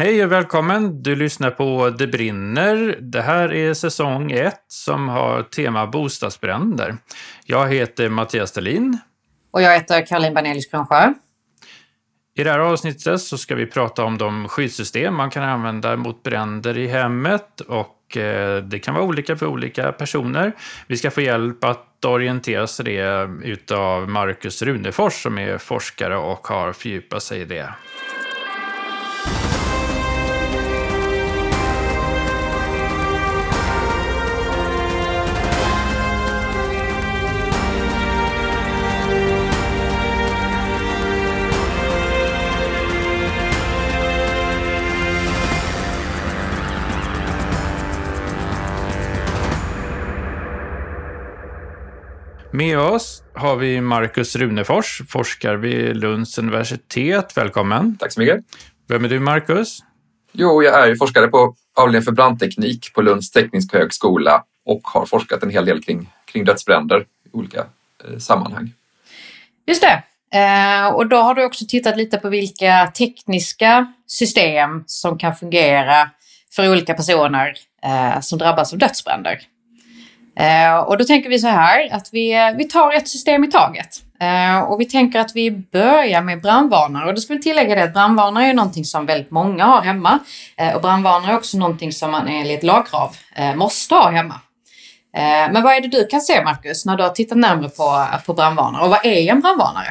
Hej och välkommen! Du lyssnar på Det brinner. Det här är säsong 1 som har tema bostadsbränder. Jag heter Mattias Stelin. Och jag heter Caroline Banelius Grönsjö. I det här avsnittet så ska vi prata om de skyddssystem man kan använda mot bränder i hemmet och eh, det kan vara olika för olika personer. Vi ska få hjälp att orientera sig det utav Marcus Runefors som är forskare och har fördjupat sig i det. Med oss har vi Marcus Runefors, forskare vid Lunds universitet. Välkommen! Tack så mycket! Vem är du, Marcus? Jo, jag är forskare på avdelningen för brandteknik på Lunds tekniska högskola och har forskat en hel del kring, kring dödsbränder i olika eh, sammanhang. Just det. Eh, och då har du också tittat lite på vilka tekniska system som kan fungera för olika personer eh, som drabbas av dödsbränder. Eh, och då tänker vi så här att vi, vi tar ett system i taget. Eh, och vi tänker att vi börjar med brandvarnare. Och då ska vi tillägga det att brandvarnare är någonting som väldigt många har hemma. Eh, och brandvarnare är också någonting som man enligt lagkrav eh, måste ha hemma. Eh, men vad är det du kan se Marcus när du har tittat närmare på, på brandvarnare? Och vad är en brandvarnare?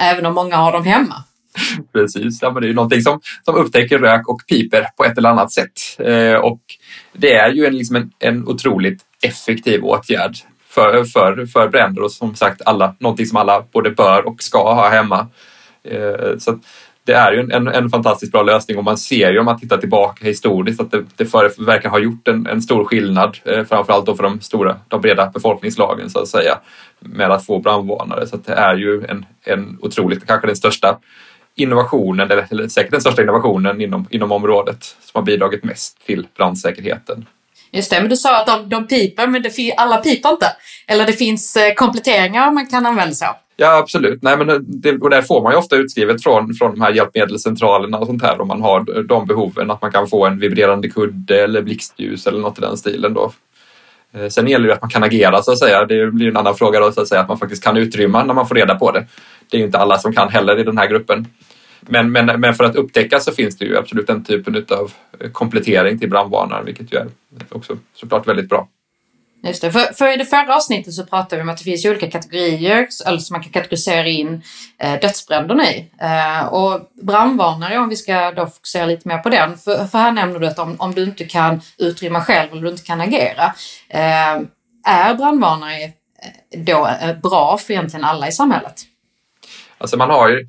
Även om många har dem hemma. Precis, ja, men det är ju någonting som, som upptäcker rök och piper på ett eller annat sätt. Eh, och det är ju en, liksom en, en otroligt effektiv åtgärd för, för, för bränder och som sagt alla, någonting som alla både bör och ska ha hemma. Eh, så det är ju en, en, fantastiskt bra lösning och man ser ju om man tittar tillbaka historiskt att det, det för, verkar ha gjort en, en stor skillnad, eh, framförallt då för de stora, de breda befolkningslagen så att säga, med att få brandvarnare. Så det är ju en, en otroligt, kanske den största innovationen, eller säkert den största innovationen inom, inom området som har bidragit mest till brandsäkerheten. Just det, men du sa att de, de piper, men det, alla piper inte. Eller det finns eh, kompletteringar man kan använda sig av. Ja, absolut. Nej, men eh, det, och där får man ju ofta utskrivet från, från de här hjälpmedelscentralerna och sånt här om man har de behoven, att man kan få en vibrerande kudde eller blixtljus eller något i den stilen. Då. Eh, sen gäller det att man kan agera så att säga. Det blir en annan fråga då så att säga, att man faktiskt kan utrymma när man får reda på det. Det är ju inte alla som kan heller i den här gruppen. Men, men, men för att upptäcka så finns det ju absolut den typen av eh, komplettering till brandvarnaren, vilket ju är också såklart väldigt bra. Just det. För, för i det förra avsnittet så pratade vi om att det finns olika kategorier alltså som man kan kategorisera in eh, dödsbränderna i. Eh, och brandvarnare, om vi ska då fokusera lite mer på den, för, för här nämner du att om, om du inte kan utrymma själv eller du inte kan agera, eh, är brandvarnare eh, då eh, bra för egentligen alla i samhället? Alltså man har ju,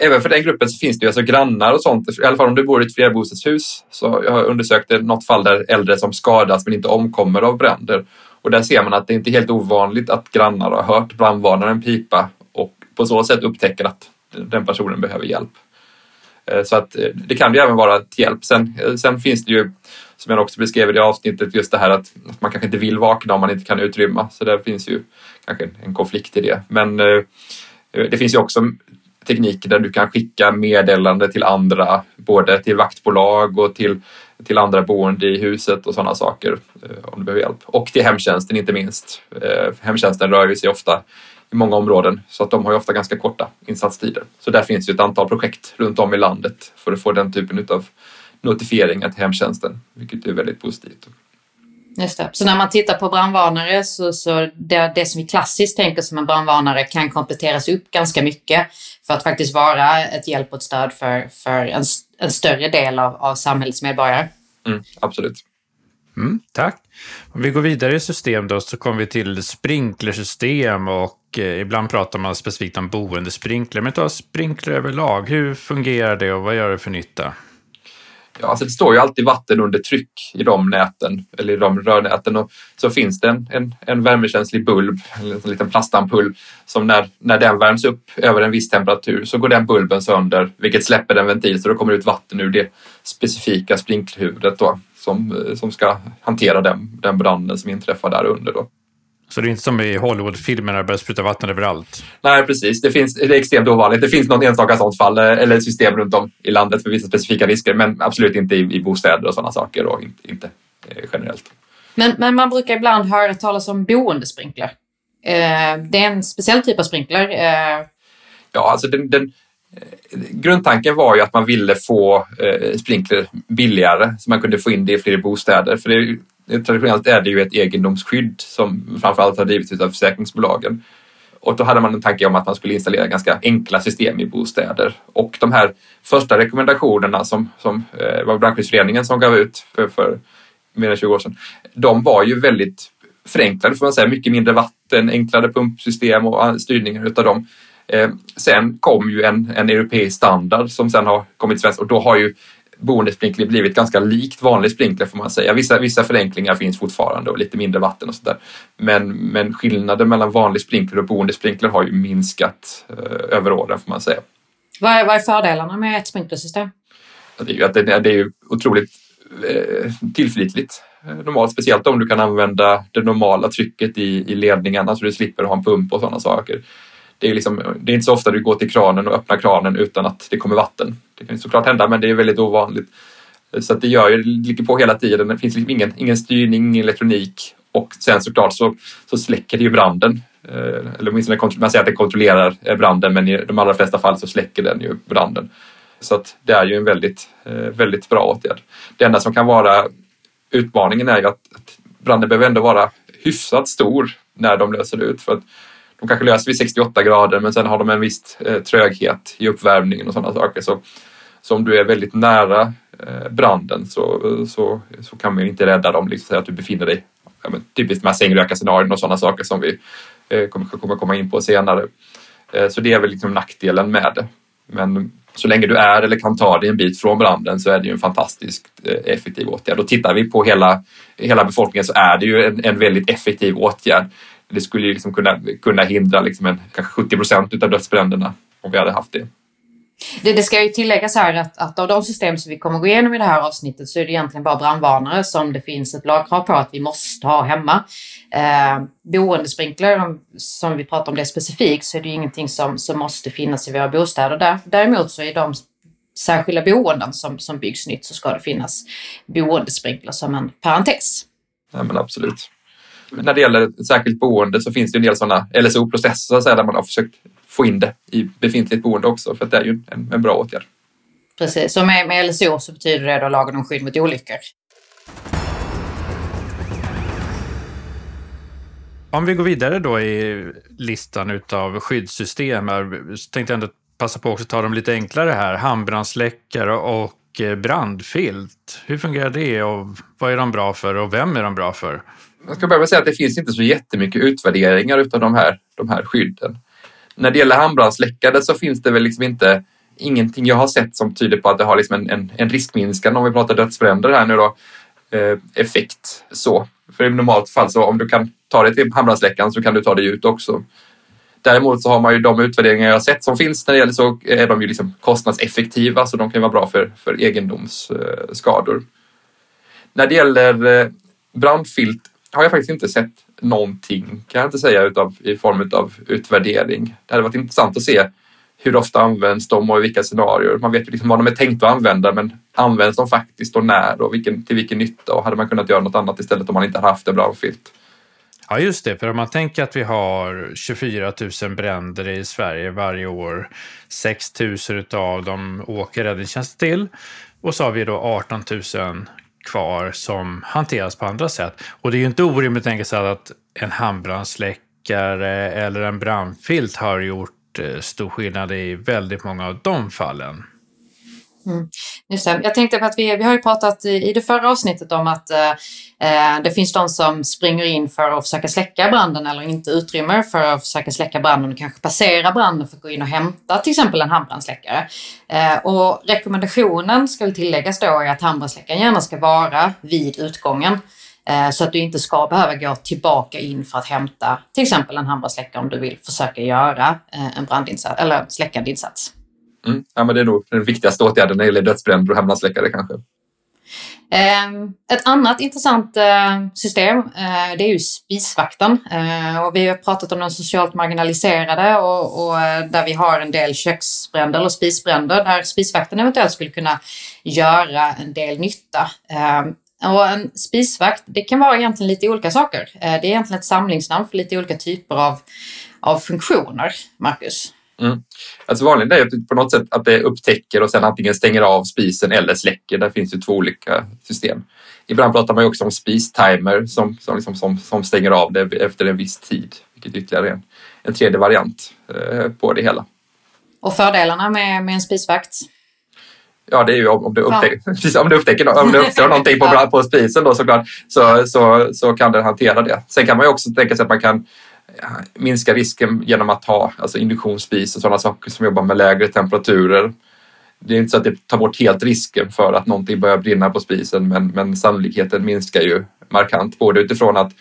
även för den gruppen så finns det ju alltså grannar och sånt. I alla fall om du bor i ett flerbostadshus. Så jag har undersökt något fall där äldre som skadas men inte omkommer av bränder. Och där ser man att det inte är helt ovanligt att grannar har hört brandvarnaren pipa och på så sätt upptäcker att den personen behöver hjälp. Eh, så att eh, det kan ju även vara till hjälp. Sen, eh, sen finns det ju, som jag också beskrev i det avsnittet, just det här att, man kanske inte vill vakna om man inte kan utrymma. Så där finns ju kanske en konflikt i det. Men Eh, det finns ju också tekniker där du kan skicka meddelande till andra, både till vaktbolag och till, till andra boende i huset och sådana saker eh, om du behöver hjälp. Och till hemtjänsten inte minst. Eh, hemtjänsten rör ju sig ofta i många områden så att de har ju ofta ganska korta insatstider. Så där finns ju ett antal projekt runt om i landet för att få den typen av notifieringar till hemtjänsten, vilket är väldigt positivt. Just det. Så när man tittar på brandvarnare så, så det, det som vi klassiskt tänker som en brandvarnare kan kompletteras upp ganska mycket för att faktiskt vara ett hjälp och ett stöd för, för en, en större del av, av samhällets medborgare. Mm, absolut. Mm, tack. Om vi går vidare i system då så kommer vi till sprinklersystem och eh, ibland pratar man specifikt om boendesprinkler. Men ta sprinkler överlag, hur fungerar det och vad gör det för nytta? Ja, alltså det står ju alltid vatten under tryck i de näten eller i de rörnäten och så finns det en, en, en värmekänslig bulb, en liten plastampull som när, när den värms upp över en viss temperatur så går den bulben sönder vilket släpper en ventil så då kommer det ut vatten ur det specifika sprinklerhuvudet då som, som ska hantera den, den branden som inträffar där under. Då. Så det är inte som i Hollywoodfilmerna där det börjar spruta vatten överallt? Nej, precis. Det, finns, det är extremt ovanligt. Det finns något enstaka sånt fall eh, eller system runt om i landet för vissa specifika risker, men absolut inte i, i bostäder och sådana saker och inte, inte eh, generellt. Men, men man brukar ibland höra talas om boendesprinkler. Eh, det är en speciell typ av sprinkler. Eh. Ja, alltså den, den eh, grundtanken var ju att man ville få eh, sprinkler billigare så man kunde få in det i fler bostäder. För det, Eh, traditionellt är det ju ett egendomsskydd som framförallt har drivits av försäkringsbolagen. Och då hade man en tanke om att man skulle installera ganska enkla system i bostäder. Och de här första rekommendationerna som, som eh, var Brandskyddsföreningen som gav ut för, för mer än 20 år sedan, de var ju väldigt förenklade får man säga. Mycket mindre vatten, enklare pumpsystem och styrningar utav dem. Eh, sen kom ju en, en europeisk standard som sen har kommit svensk och då har ju boendesprinkler blivit ganska likt vanlig sprinkler får man säga. Vissa, vissa förenklingar finns fortfarande och lite mindre vatten och sådär. Men, men skillnaden mellan vanlig sprinkler och boendesprinkler har ju minskat eh, över åren får man säga. Vad är, vad är fördelarna med ett sprinklersystem? Det är ju, att det, det är ju otroligt eh, tillförlitligt. Eh, normalt, speciellt om du kan använda det normala trycket i, i ledningarna så du slipper ha en pump och sådana saker. Det är, liksom, det är inte så ofta du går till kranen och öppnar kranen utan att det kommer vatten. Det kan såklart hända men det är väldigt ovanligt. Så att det gör ju, det ligger på hela tiden. Det finns liksom ingen, ingen styrning, ingen elektronik och sen såklart så, så släcker det ju branden. Eh, eller åtminstone man säger att det kontrollerar eh, branden men i de allra flesta fall så släcker den ju branden. Så att det är ju en väldigt, eh, väldigt bra åtgärd. Det enda som kan vara utmaningen är ju att, att branden behöver ändå vara hyfsat stor när de löser ut. För att de kanske löser vid 68 grader men sen har de en viss eh, tröghet i uppvärmningen och sådana saker. Så, så om du är väldigt nära eh, branden så, så, så kan man inte rädda dem. Liksom, att du befinner dig ja, men, typiskt de här sängrökarscenarion och sådana saker som vi eh, kommer, kommer komma in på senare. Eh, så det är väl liksom nackdelen med det. Men så länge du är eller kan ta dig en bit från branden så är det ju en fantastiskt eh, effektiv åtgärd. Och tittar vi på hela, hela befolkningen så är det ju en, en väldigt effektiv åtgärd. Det skulle ju liksom kunna, kunna hindra liksom en, kanske 70 procent av dödsbränderna om vi hade haft det. Det, det ska ju tilläggas här att, att av de system som vi kommer gå igenom i det här avsnittet så är det egentligen bara brandvarnare som det finns ett lagkrav på att vi måste ha hemma. Eh, boendesprinkler, som vi pratar om det specifikt, så är det ju ingenting som, som måste finnas i våra bostäder. Där, däremot så är de särskilda boenden som, som byggs nytt så ska det finnas boendesprinkler som en parentes. Ja, men absolut. När det gäller särskilt boende så finns det en del sådana LSO-processer där man har försökt få in det i befintligt boende också för det är ju en, en bra åtgärd. Precis, och med, med LSO så betyder det då lagen om skydd mot olyckor. Om vi går vidare då i listan utav skyddssystem så tänkte jag ändå passa på att ta dem lite enklare här. Handbrandsläckare och eh, brandfilt. Hur fungerar det och vad är de bra för och vem är de bra för? Jag ska börja med att säga att det finns inte så jättemycket utvärderingar utav de här, de här skydden när det gäller handbrandsläckare så finns det väl liksom inte ingenting jag har sett som tyder på att det har liksom en, en, en riskminskande, om vi pratar dödsbränder här nu då, eh, effekt så. För i normalt fall så om du kan ta dig till handbrandsläckaren så kan du ta dig ut också. Däremot så har man ju de utvärderingar jag har sett som finns när det gäller så eh, är de ju liksom kostnadseffektiva så de kan vara bra för, för egendomsskador. När det gäller eh, brandfilt har jag faktiskt inte sett någonting kan jag inte säga utav, i form av utvärdering. Det hade varit intressant att se hur ofta används de och i vilka scenarier. Man vet ju liksom vad de är tänkta att använda men används de faktiskt och när och vilken, till vilken nytta och hade man kunnat göra något annat istället om man inte haft en brandfilt? Ja, just det. För om man tänker att vi har 24 000 bränder i Sverige varje år. 6 000 av dem åker räddningstjänst till. Och så har vi då 18 000 kvar som hanteras på andra sätt. Och det är ju inte orimligt att tänka sig att en handbrandsläckare eller en brandfilt har gjort eh, stor skillnad i väldigt många av de fallen. Mm. Just det. Jag tänkte på att vi, vi har ju pratat i, i det förra avsnittet om att eh, eh det finns de som springer in för att försöka släcka branden eller inte utrymme för att försöka släcka branden och kanske passera branden för att gå in och hämta till exempel en handbrandsläckare. Eh, och rekommendationen ska väl tilläggas då är att handbrandsläckaren gärna ska vara vid utgången. Eh, så att du inte ska behöva gå tillbaka in för att hämta till exempel en handbrandsläckare om du vill försöka göra eh, en brandinsats eller släckande insats. Mm. Ja, men det är nog den viktigaste åtgärden när det gäller dödsbränder och hemlandsläckare kanske. Ehm, ett annat intressant eh, system eh, det är ju spisvakten. Eh, och vi har pratat om de socialt marginaliserade och, och där vi har en del köksbränder eller spisbränder där spisvakten eventuellt skulle kunna göra en del nytta. Ehm, och en spisvakt, det kan vara egentligen lite olika saker. Det är egentligen ett samlingsnamn för lite olika typer av, av funktioner, Marcus. Mm. Alltså vanligt är ju på något sätt att det upptäcker och sen antingen stänger av spisen eller släcker. Där finns ju två olika system. Ibland pratar man också om spistimer som, som, liksom, som, som stänger av det efter en viss tid, vilket är ytterligare en, en tredje variant eh, på det hela. Och fördelarna med, med en spisvakt? Ja, det är ju om, om, du, upptäcker, om du upptäcker om det uppstår någonting på, på spisen då såklart så, så, så kan den hantera det. Sen kan man ju också tänka sig att man kan minska risken genom att ha alltså induktionsspis och sådana saker som jobbar med lägre temperaturer. Det är inte så att det tar bort helt risken för att någonting börjar brinna på spisen men, men sannolikheten minskar ju markant. Både utifrån att,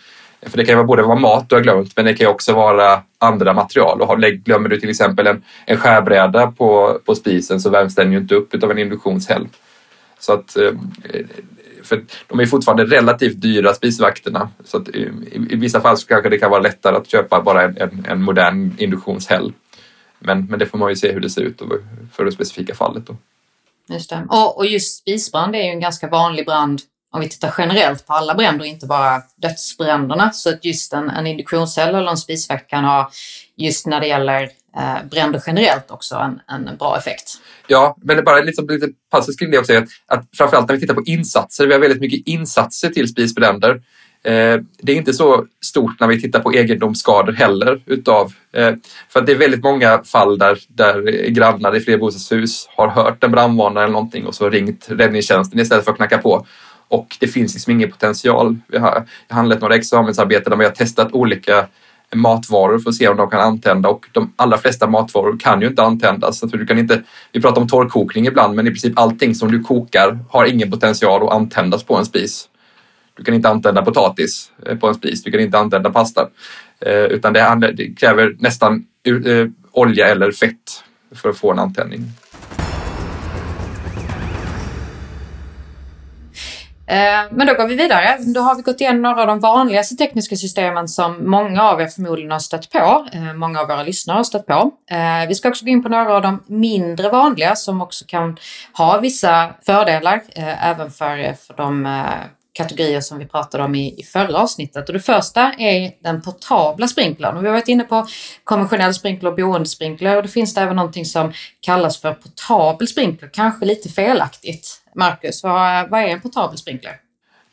för det kan ju både vara mat du har glömt men det kan ju också vara andra material. Och glömmer du till exempel en, en skärbräda på, på spisen så värms den ju inte upp av en induktionshäll. Så att eh, för de är fortfarande relativt dyra spisvakterna. Så att i, i, vissa fall så kanske det kan vara lättare att köpa bara en, en, en modern induktionshäll. Men, men det får man ju se hur det ser ut för det specifika fallet. Då. Just det. Och, och just spisbrand är ju en ganska vanlig brand om vi tittar generellt på alla bränder, inte bara dödsbränderna. Så att just en, en induktionshäll eller en spisvakt kan ha, just när det gäller eh, bränder generellt, också en, en bra effekt. Ja, men det bara liksom lite passus kring det också. Att, att framförallt när vi tittar på insatser, vi har väldigt mycket insatser till spisbränder. Eh, det är inte så stort när vi tittar på egendomsskador heller. Utav, eh, för att det är väldigt många fall där, där grannar i flerbostadshus har hört en brandvarnare eller någonting och så ringt räddningstjänsten istället för att knacka på. Och det finns liksom ingen potential. Vi har, jag har handlat några examensarbeten där vi har testat olika matvaror för att se om de kan antända och de allra flesta matvaror kan ju inte antändas. Så du kan inte, vi pratar om torrkokning ibland men i princip allting som du kokar har ingen potential att antändas på en spis. Du kan inte antända potatis eh, på en spis, du kan inte antända pasta. Eh, utan det, kräver nästan eh, olja eller fett för att få en antändning. Eh, men då går vi vidare. Då har vi gått igenom några av de vanligaste tekniska systemen som många av er förmodligen har stött på. Eh, många av våra lyssnare har stött på. Eh, vi ska också gå in på några av de mindre vanliga som också kan ha vissa fördelar även för, för de kategorier som vi pratade om i, i förra avsnittet. Och det första är den portabla sprinklern. Och vi har varit inne på konventionell sprinkler och boendesprinkler och det finns det även någonting som kallas för portabel sprinkler, kanske lite felaktigt. Marcus, vad, vad är en portabel sprinkler?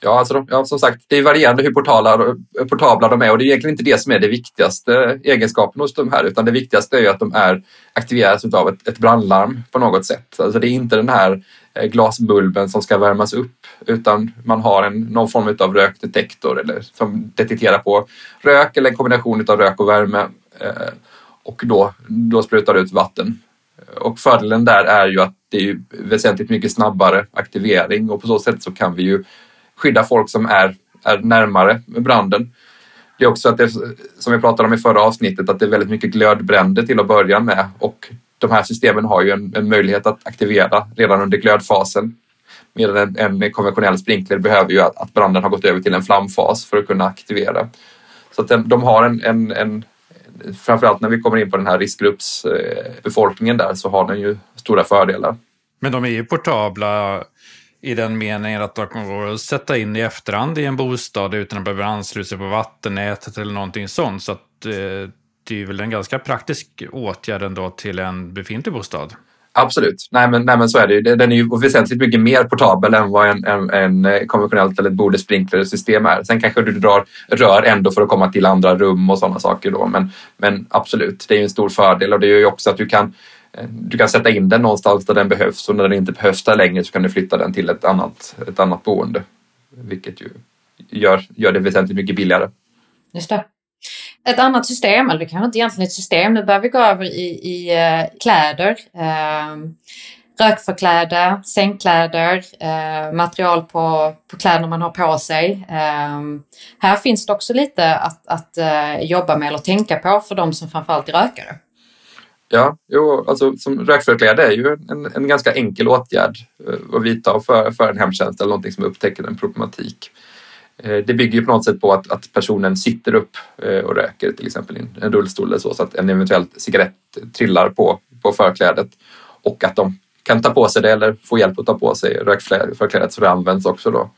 Ja, alltså de, ja, som sagt, det är varierande hur portala, eh, portabla de är och det är egentligen inte det som är det viktigaste egenskapen hos de här utan det viktigaste är ju att de är aktiveras av ett, ett brandlarm på något sätt. Alltså det är inte den här eh, glasbulben som ska värmas upp utan man har en, någon form av rökdetektor eller, som detekterar på rök eller en kombination av rök och värme eh, och då, då sprutar det ut vatten. Och fördelen där är ju att det är väsentligt mycket snabbare aktivering och på så sätt så kan vi ju skydda folk som är, är närmare branden. Det är också att det, som vi pratade om i förra avsnittet, att det är väldigt mycket glödbränder till att börja med och de här systemen har ju en, en möjlighet att aktivera redan under glödfasen. Medan en, en konventionell sprinkler behöver ju att, att, branden har gått över till en flamfas för att kunna aktivera. Så att den, de har en, en, en framförallt när vi kommer in på den här riskgruppsbefolkningen där så har den ju stora fördelar. Men de är ju portabla i den meningen att de går att sätta in i efterhand i en bostad utan att behöva ansluta sig på vattennätet eller någonting sånt. Så att, eh, det är väl en ganska praktisk åtgärd ändå till en befintlig bostad. Absolut, nej men, nej men så är det ju. Den är ju väsentligt mycket mer portabel än vad en, en, en eh, konventionellt eller ett bordesprinklersystem är. Sen kanske du drar rör ändå för att komma till andra rum och sådana saker då. Men, men absolut, det är ju en stor fördel och det gör ju också att du kan eh, du kan sätta in den någonstans där den behövs och när den inte behövs där längre så kan du flytta den till ett annat, ett annat boende. Vilket ju gör, gör det väsentligt mycket billigare. Just det. Ett annat system, eller det kanske inte egentligen är ett system, nu börjar vi gå över i, i uh, kläder. Ehm, uh, rökförkläde, sängkläder, uh, material på, på kläder man har på sig. Ehm, här finns det också lite att, att eh, jobba med eller tänka på för de som framförallt är rökare. Ja, jo, alltså som rökförkläde är ju en, en ganska enkel åtgärd att vidta för, för en hemtjänst eller någonting som upptäcker en problematik. Eh, det bygger ju på något sätt på att, att personen sitter upp eh, och röker till exempel i en rullstol eller så, så att en eventuell cigarett trillar på, på förklädet och att de kan ta på sig det eller få hjälp att ta på sig rökförklädet så det används också då.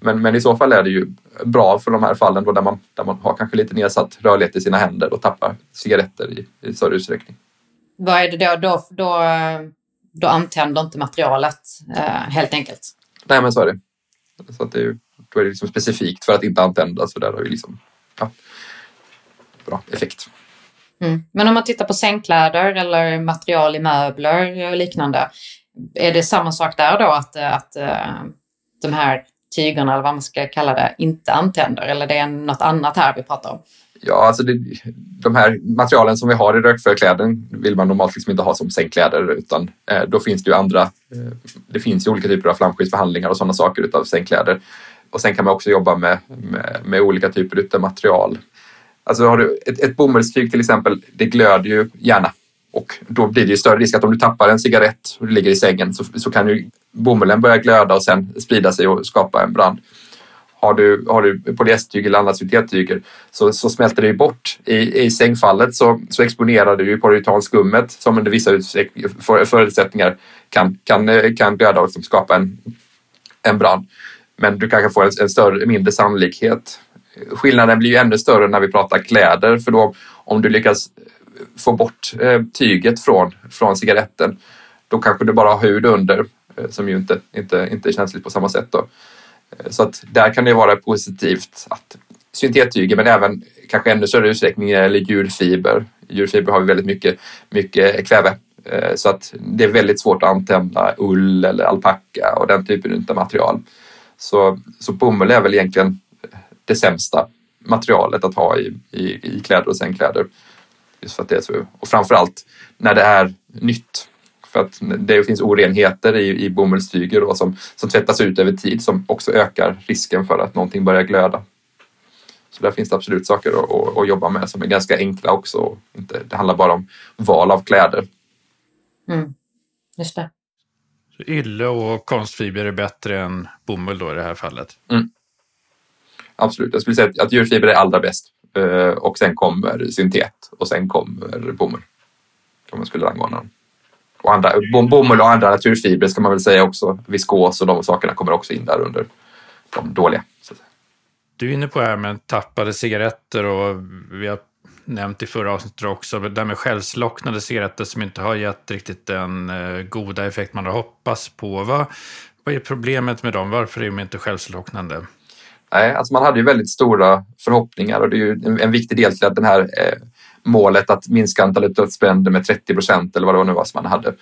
Men, men i så fall är det ju bra för de här fallen då där man, där man har kanske lite nedsatt rörlighet i sina händer och tappar cigaretter i, i större utsträckning. Vad är det då? Då, då, då antänder inte materialet eh, helt enkelt? Nej, men så är det. Så att det är, då är det liksom specifikt för att inte antända, så där har vi liksom ja, bra effekt. Mm. Men om man tittar på sängkläder eller material i möbler och liknande, är det samma sak där då att, att uh, de här tygerna eller vad man ska kalla det inte antänder eller det är något annat här vi pratar om? Ja, alltså det, de här materialen som vi har i rökförkläden vill man normalt liksom inte ha som sängkläder utan eh, då finns det ju andra. Eh, det finns ju olika typer av flamskyddsbehandlingar och sådana saker utav sängkläder. Och sen kan man också jobba med, med, med olika typer av material. Alltså har du ett, ett bomullstyg till exempel, det glöder ju gärna och då blir det ju större risk att om du tappar en cigarett och du ligger i sängen så, så kan ju bomullen börja glöda och sen sprida sig och skapa en brand. Har du, har du polyestertyg eller annat syntettyger så, så smälter det ju bort. I, i sängfallet så, så exponerar du ju polyuretanskummet som under vissa förutsättningar kan, kan, eh, kan glöda och liksom skapa en, en brand. Men du kanske får en, en större, mindre sannolikhet. Skillnaden blir ju ännu större när vi pratar kläder för då om du lyckas eh, få bort eh, tyget från, från cigaretten då kanske du bara har hud under eh, som ju inte, inte, inte är känsligt på samma sätt. Då. Så att där kan det vara positivt att syntettyger men även kanske ännu större utsträckning eller djurfiber. I djurfiber har vi väldigt mycket, mycket kväve så att det är väldigt svårt att antända ull eller alpacka och den typen av material. Så, så bomull är väl egentligen det sämsta materialet att ha i, i, i kläder och sängkläder. Just för att det är så, och framförallt när det är nytt. För att det finns orenheter i, i bomullstyger då, som, som tvättas ut över tid som också ökar risken för att någonting börjar glöda. Så där finns det absolut saker att, att, att jobba med som är ganska enkla också. Inte, det handlar bara om val av kläder. Mm. Just det. Ylle och konstfiber är bättre än bomull då i det här fallet? Mm. Absolut, jag skulle säga att djurfiber är allra bäst eh, och sen kommer syntet och sen kommer bomull. Om man skulle rangordna dem. Och andra, bomull och andra naturfibrer ska man väl säga också. Viskos och de sakerna kommer också in där under de dåliga. Du är inne på det här med tappade cigaretter och vi har nämnt i förra avsnittet också, det där med självslocknade cigaretter som inte har gett riktigt den eh, goda effekt man har hoppats på. Vad, vad är problemet med dem? Varför är de inte självslocknande? Nej, alltså man hade ju väldigt stora förhoppningar och det är ju en, en viktig del till att den här eh, målet att minska antalet dödsbränder med 30 procent eller vad det var nu var som man hade.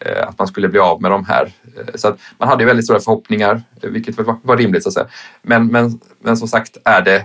Eh, att man skulle bli av med de här. Eh, så att man hade väldigt stora förhoppningar, eh, vilket vilket var rimligt så att säga. Men, men, men som sagt är det,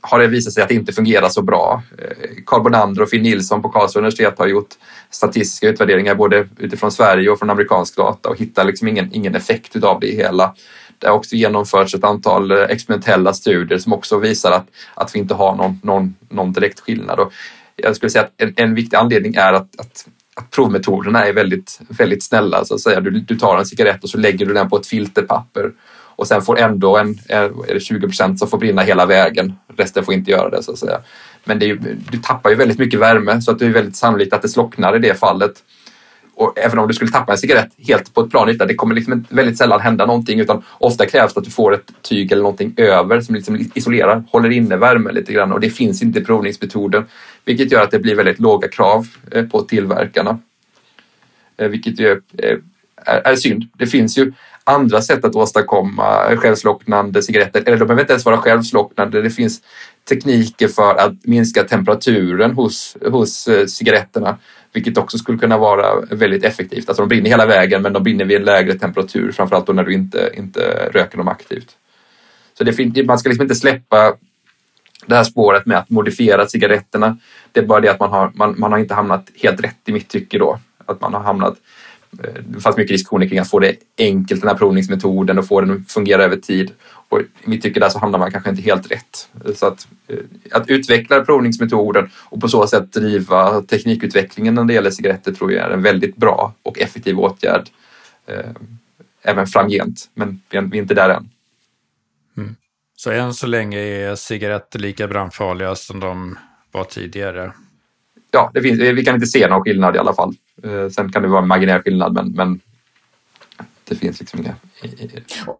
har det visat sig att det inte fungerar så bra. Eh, Carl Bonander och Finn Nilsson på Karlstads universitet har gjort statistiska utvärderingar både utifrån Sverige och från amerikansk data och hittar liksom ingen, ingen effekt av det hela. Det har också genomförts ett antal eh, experimentella studier som också visar att, att vi inte har någon, någon, någon direkt skillnad. Och jag skulle säga att en, en viktig anledning är att, att, att provmetoderna är väldigt, väldigt snälla. Så att säga. Du, du tar en cigarett och så lägger du den på ett filterpapper och sen får ändå en, eh, är det 20 procent som får brinna hela vägen. Resten får inte göra det så att säga. Men det är, du tappar ju väldigt mycket värme så att det är väldigt sannolikt att det slocknar i det fallet och även om du skulle tappa en cigarett helt på ett plan yta, det kommer liksom väldigt sällan hända någonting utan ofta krävs det att du får ett tyg eller någonting över som liksom isolerar, håller inne värmen lite grann och det finns inte i provningsmetoden vilket gör att det blir väldigt låga krav eh, på tillverkarna. Eh, vilket ju eh, är, är synd. Det finns ju andra sätt att åstadkomma självslocknande cigaretter, eller de behöver inte ens vara självslocknande. Det finns tekniker för att minska temperaturen hos, hos eh, cigaretterna vilket också skulle kunna vara väldigt effektivt. Alltså de brinner hela vägen men de brinner vid en lägre temperatur, framförallt då när du inte, inte röker dem aktivt. Så det, man ska liksom inte släppa det här spåret med att modifiera cigaretterna. Det är bara det att man har, man, man har inte hamnat helt rätt i mitt tycke då. Att man har hamnat Eh, det fanns mycket diskussioner kring att få det enkelt, den här provningsmetoden och få den att fungera över tid. Och i mitt tycke där så hamnar man kanske inte helt rätt. Så att, eh, att utveckla provningsmetoden och på så sätt driva teknikutvecklingen när det gäller cigaretter tror jag är en väldigt bra och effektiv åtgärd eh, även framgent. Men vi är inte där än. Mm. Så än så länge är cigaretter lika brandfarliga som de var tidigare? Ja, det finns, vi kan inte se någon skillnad i alla fall. Eh, sen kan det vara en marginell skillnad, men, men det finns liksom inga...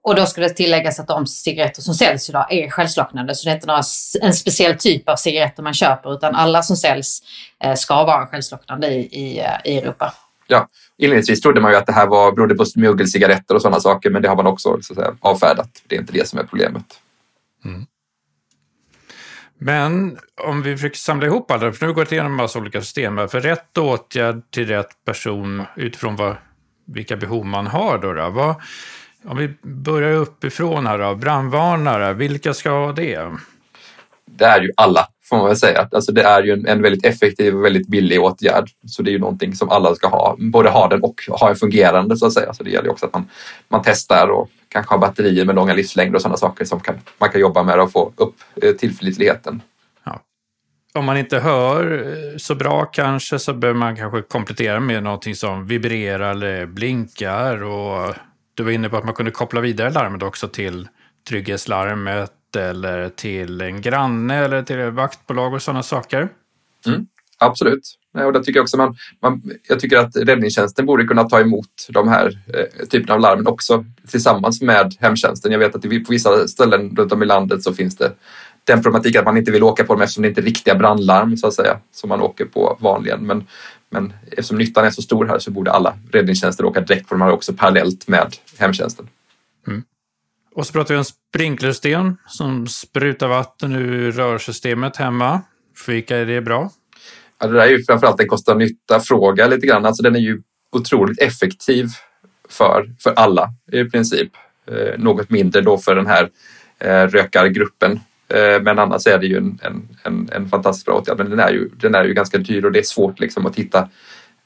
Och då ska det tilläggas att de cigaretter som säljs idag är självslocknande, så det är inte några, en speciell typ av cigaretter man köper, utan alla som säljs eh, ska vara självslocknande i, i, eh, i Europa. Ja, inledningsvis trodde man ju att det här var, berodde på smuggelcigaretter och sådana saker, men det har man också så att säga, avfärdat. Det är inte det som är problemet. Mm. Men om vi försöker samla ihop alla, för nu har vi gått igenom en massa olika system. För rätt åtgärd till rätt person utifrån vad, vilka behov man har. Då, då. Vad, om vi börjar uppifrån här då, brandvarnare, vilka ska ha det? Det är ju alla får man väl säga. Alltså det är ju en, en, väldigt effektiv och väldigt billig åtgärd. Så det är ju någonting som alla ska ha, både ha den och ha en fungerande så att säga. Så det gäller ju också att man, man testar och kanske har batterier med långa livslängder och sådana saker som kan, man kan jobba med och få upp eh, tillförlitligheten. Ja. Om man inte hör eh, så bra kanske så behöver man kanske komplettera med någonting som vibrerar eller blinkar. Och du var inne på att man kunde koppla vidare larmet också till trygghetslarmet eller till en granne eller till ett vaktbolag och sådana saker. Mm, absolut. Och där tycker jag, också man, man, jag tycker att räddningstjänsten borde kunna ta emot de här eh, typerna av larmen också tillsammans med hemtjänsten. Jag vet att på vissa ställen runt om i landet så finns det den problematiken att man inte vill åka på dem eftersom det inte är riktiga brandlarm så att säga som man åker på vanligen. Men, men eftersom nyttan är så stor här så borde alla räddningstjänster åka direkt på de här också parallellt med hemtjänsten. Mm. Och så pratar vi om sprinklersystem som sprutar vatten ur rörsystemet hemma. För vilka är det bra? Ja, det där är ju framförallt en kosta nytta-fråga lite grann. Alltså den är ju otroligt effektiv för, för alla i princip. Eh, något mindre då för den här eh, rökargruppen. Eh, men annars är det ju en, en, en, en, fantastiskt bra åtgärd. Men den är, ju, den är ju ganska dyr och det är svårt liksom att hitta,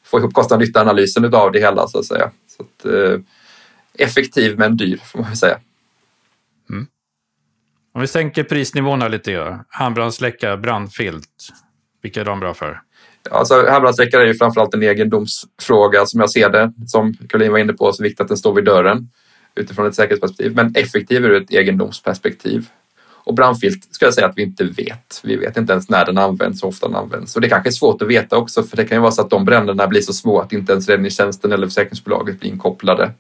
få ihop kosta nytta-analysen av det hela så att säga. Så att, eh, effektiv men dyr får man väl säga. Mm. Om vi sänker prisnivåerna lite, grann. handbrandsläckare, brandfilt, vilka är de bra för? Alltså, handbrandsläckare är ju framförallt en egendomsfråga som jag ser det. Som Caroline var inne på så är det viktigt att den står vid dörren utifrån ett säkerhetsperspektiv, men effektiv ur ett egendomsperspektiv. Och brandfilt ska jag säga att vi inte vet. Vi vet inte ens när den används och ofta den används. Och det kanske är svårt att veta också, för det kan ju vara så att de bränderna blir så små att inte ens räddningstjänsten eller försäkringsbolaget blir inkopplade.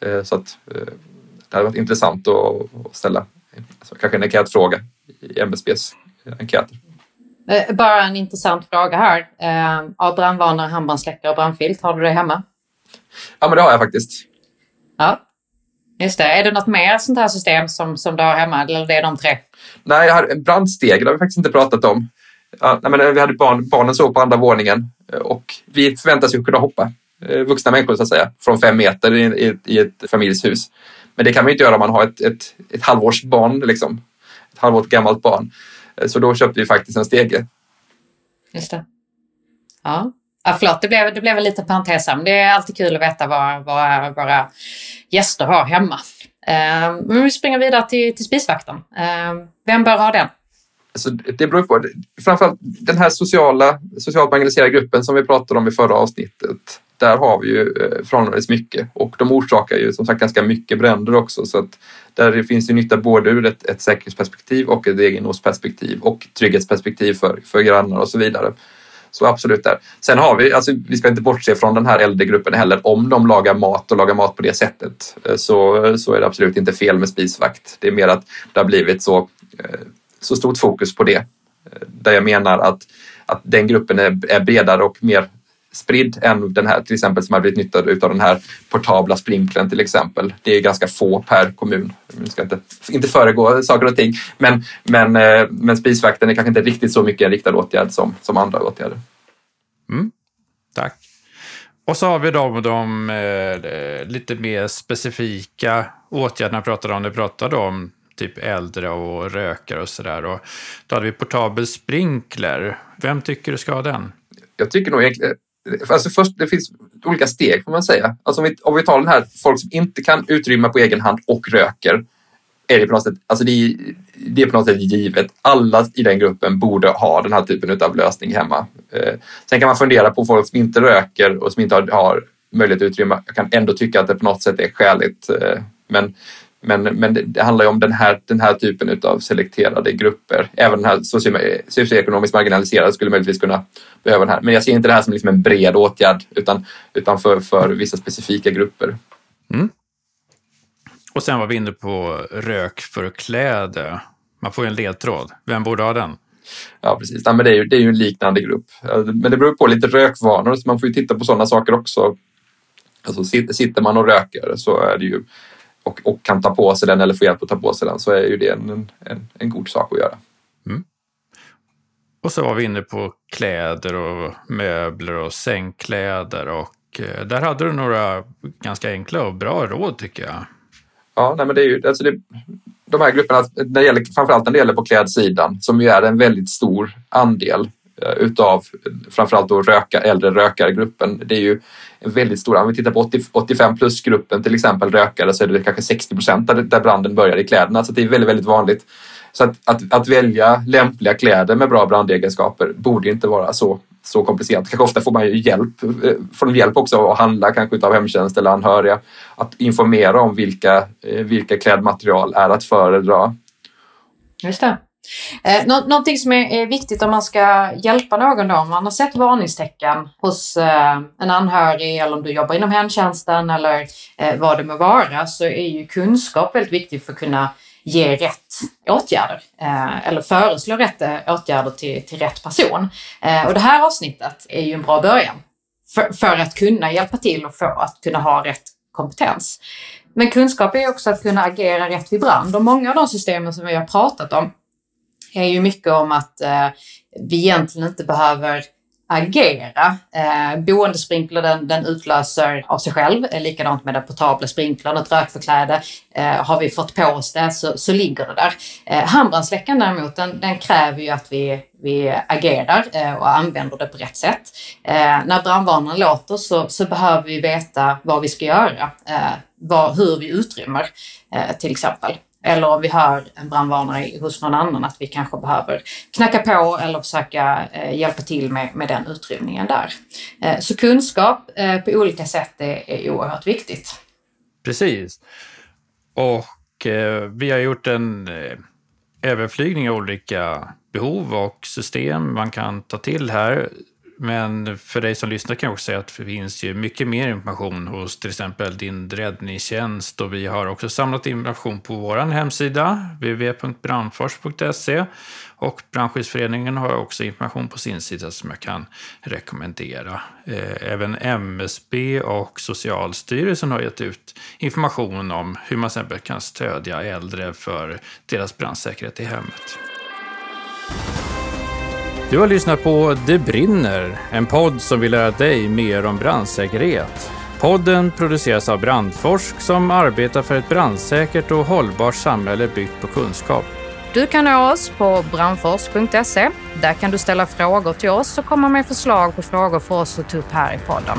Eh, så att eh, det hade varit intressant att ställa alltså, kanske en enkätfråga i MSBs enkäter. Eh, bara en intressant fråga här. Eh, av brandvarnare, handbrandsläckare och brandfilt, har du det hemma? Ja, men det har jag faktiskt. Ja, just det. Är det något mer sånt här system som, som du har hemma eller det är de tre? Nej, brandsteg det har vi faktiskt inte pratat om. Ja, nej, men vi hade barn, barnen sov på andra våningen och vi förväntas ju kunna hoppa, vuxna människor så att säga, från fem meter i, i, i ett familjeshus. Men det kan man inte göra om man har ett, ett, ett halvårs barn, liksom. ett halvårs gammalt barn. Eh, så då köpte vi faktiskt en stege. Just det. Ja, ja förlåt, det blev, det blev en liten parentes här, men det är alltid kul att veta vad, vad våra gäster har hemma. Eh, men vi springer vidare till, till spisvakten. Eh, vem bör ha den? Alltså, det beror på. Framförallt den här sociala, socialt marginaliserade gruppen som vi pratade om i förra avsnittet där har vi ju eh, förhållandevis mycket och de orsakar ju som sagt ganska mycket bränder också så att där finns ju nytta både ur ett, ett säkerhetsperspektiv och ett egendomsperspektiv och trygghetsperspektiv för, för grannar och så vidare. Så absolut där. Sen har vi, alltså vi ska inte bortse från den här äldre gruppen heller. Om de lagar mat och lagar mat på det sättet eh, så, så är det absolut inte fel med spisvakt. Det är mer att det har blivit så, eh, så stort fokus på det. Eh, där jag menar att, att den gruppen är, är bredare och mer spridd än den här till exempel som har blivit nyttjad utav den här portabla sprinklern till exempel. Det är ganska få per kommun. Vi ska inte, inte föregå saker och ting, men, men, eh, men spisvakten är kanske inte riktigt så mycket en riktad åtgärd som, som andra åtgärder. Mm. Tack. Och så har vi de, de eh, lite mer specifika åtgärderna pratade om. Du pratade om typ äldre och rökare och sådär. Då hade vi portabel sprinkler. Vem tycker du ska ha den? Jag tycker nog egentligen eh, Alltså först, det finns olika steg får man säga. Alltså om, vi, om vi tar den här, folk som inte kan utrymma på egen hand och röker. Är det, på något sätt, alltså det, är, det är på något sätt givet. Alla i den gruppen borde ha den här typen av lösning hemma. Eh, sen kan man fundera på folk som inte röker och som inte har, har möjlighet att utrymma. Jag kan ändå tycka att det på något sätt är skäligt. Eh, men men, men det handlar ju om den här, den här typen av selekterade grupper. Även den här socioekonomiskt marginaliserade skulle möjligtvis kunna behöva den här. Men jag ser inte det här som liksom en bred åtgärd utan, utan för, för vissa specifika grupper. Mm. Och sen var vi inne på rök för kläder. Man får ju en ledtråd. Vem borde ha den? Ja, precis. Ja, men det, är ju, det är ju en liknande grupp. Men det beror på lite rökvanor, så man får ju titta på sådana saker också. Alltså, sitter man och röker så är det ju och, och kan ta på sig den eller få hjälp att ta på sig den så är ju det en, en, en god sak att göra. Mm. Och så var vi inne på kläder och möbler och sängkläder och eh, där hade du några ganska enkla och bra råd tycker jag. Ja, nej, men det är ju alltså det, de här grupperna, när det gäller, framförallt när det gäller på klädsidan som ju är en väldigt stor andel Eh, utav framförallt då röka, äldre rökargruppen. Det är ju en väldigt stor, om vi tittar på 80, 85 plus-gruppen till exempel rökare så är det kanske 60 procent där branden börjar i kläderna så det är väldigt, väldigt vanligt. Så att, att, att, välja lämpliga kläder med bra brandegenskaper borde inte vara så, så komplicerat. Kanske ofta får man ju hjälp, eh, får de hjälp också att handla kanske utav hemtjänst eller anhöriga. Att informera om vilka, eh, vilka klädmaterial är att föredra. Just det. Eh, nå någonting som är, är, viktigt om man ska hjälpa någon då, om man har sett varningstecken hos eh, en anhörig eller om du jobbar inom hemtjänsten eller eh, vad det må vara, så är ju kunskap väldigt viktigt för att kunna ge rätt åtgärder eh, eller föreslå rätt eh, åtgärder till, till rätt person. Eh, och det här avsnittet är ju en bra början för, för att kunna hjälpa till och för att kunna ha rätt kompetens. Men kunskap är också att kunna agera rätt vid brand och många av de systemen som vi har pratat om är ju mycket om att eh, vi egentligen inte behöver agera. Eh, boendesprinkler den, den utlöser av sig själv, eh, likadant med den portabla sprinklern, ett rökförkläde. Eh, har vi fått på oss det så, så ligger det där. Eh, handbrandsläckaren däremot, den, den, kräver ju att vi, vi agerar eh, och använder det på rätt sätt. Eh, när brandvarnaren låter så, så behöver vi veta vad vi ska göra, eh, hur vi utrymmer eh, till exempel. Eller om vi hör en brandvarnare hos någon annan att vi kanske behöver knacka på eller försöka eh, hjälpa till med, med den utrymningen där. Eh, så kunskap eh, på olika sätt är, är oerhört viktigt. Precis. Och eh, vi har gjort en eh, överflygning av olika behov och system man kan ta till här. Men för dig som lyssnar kan jag också säga att det finns ju mycket mer information hos till exempel din räddningstjänst och vi har också samlat information på vår hemsida www.brandfors.se och Brandskyddsföreningen har också information på sin sida som jag kan rekommendera. Eh, även MSB och Socialstyrelsen har gett ut information om hur man till exempel kan stödja äldre för deras brandsäkerhet i hemmet. Du har lyssnat på Det brinner, en podd som vill lära dig mer om brandsäkerhet. Podden produceras av Brandforsk som arbetar för ett brandsäkert och hållbart samhälle byggt på kunskap. Du kan nå oss på brandforsk.se. Där kan du ställa frågor till oss och komma med förslag på frågor för oss att ta upp här i podden.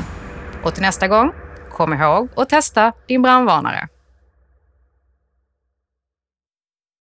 Och till nästa gång, kom ihåg att testa din brandvarnare.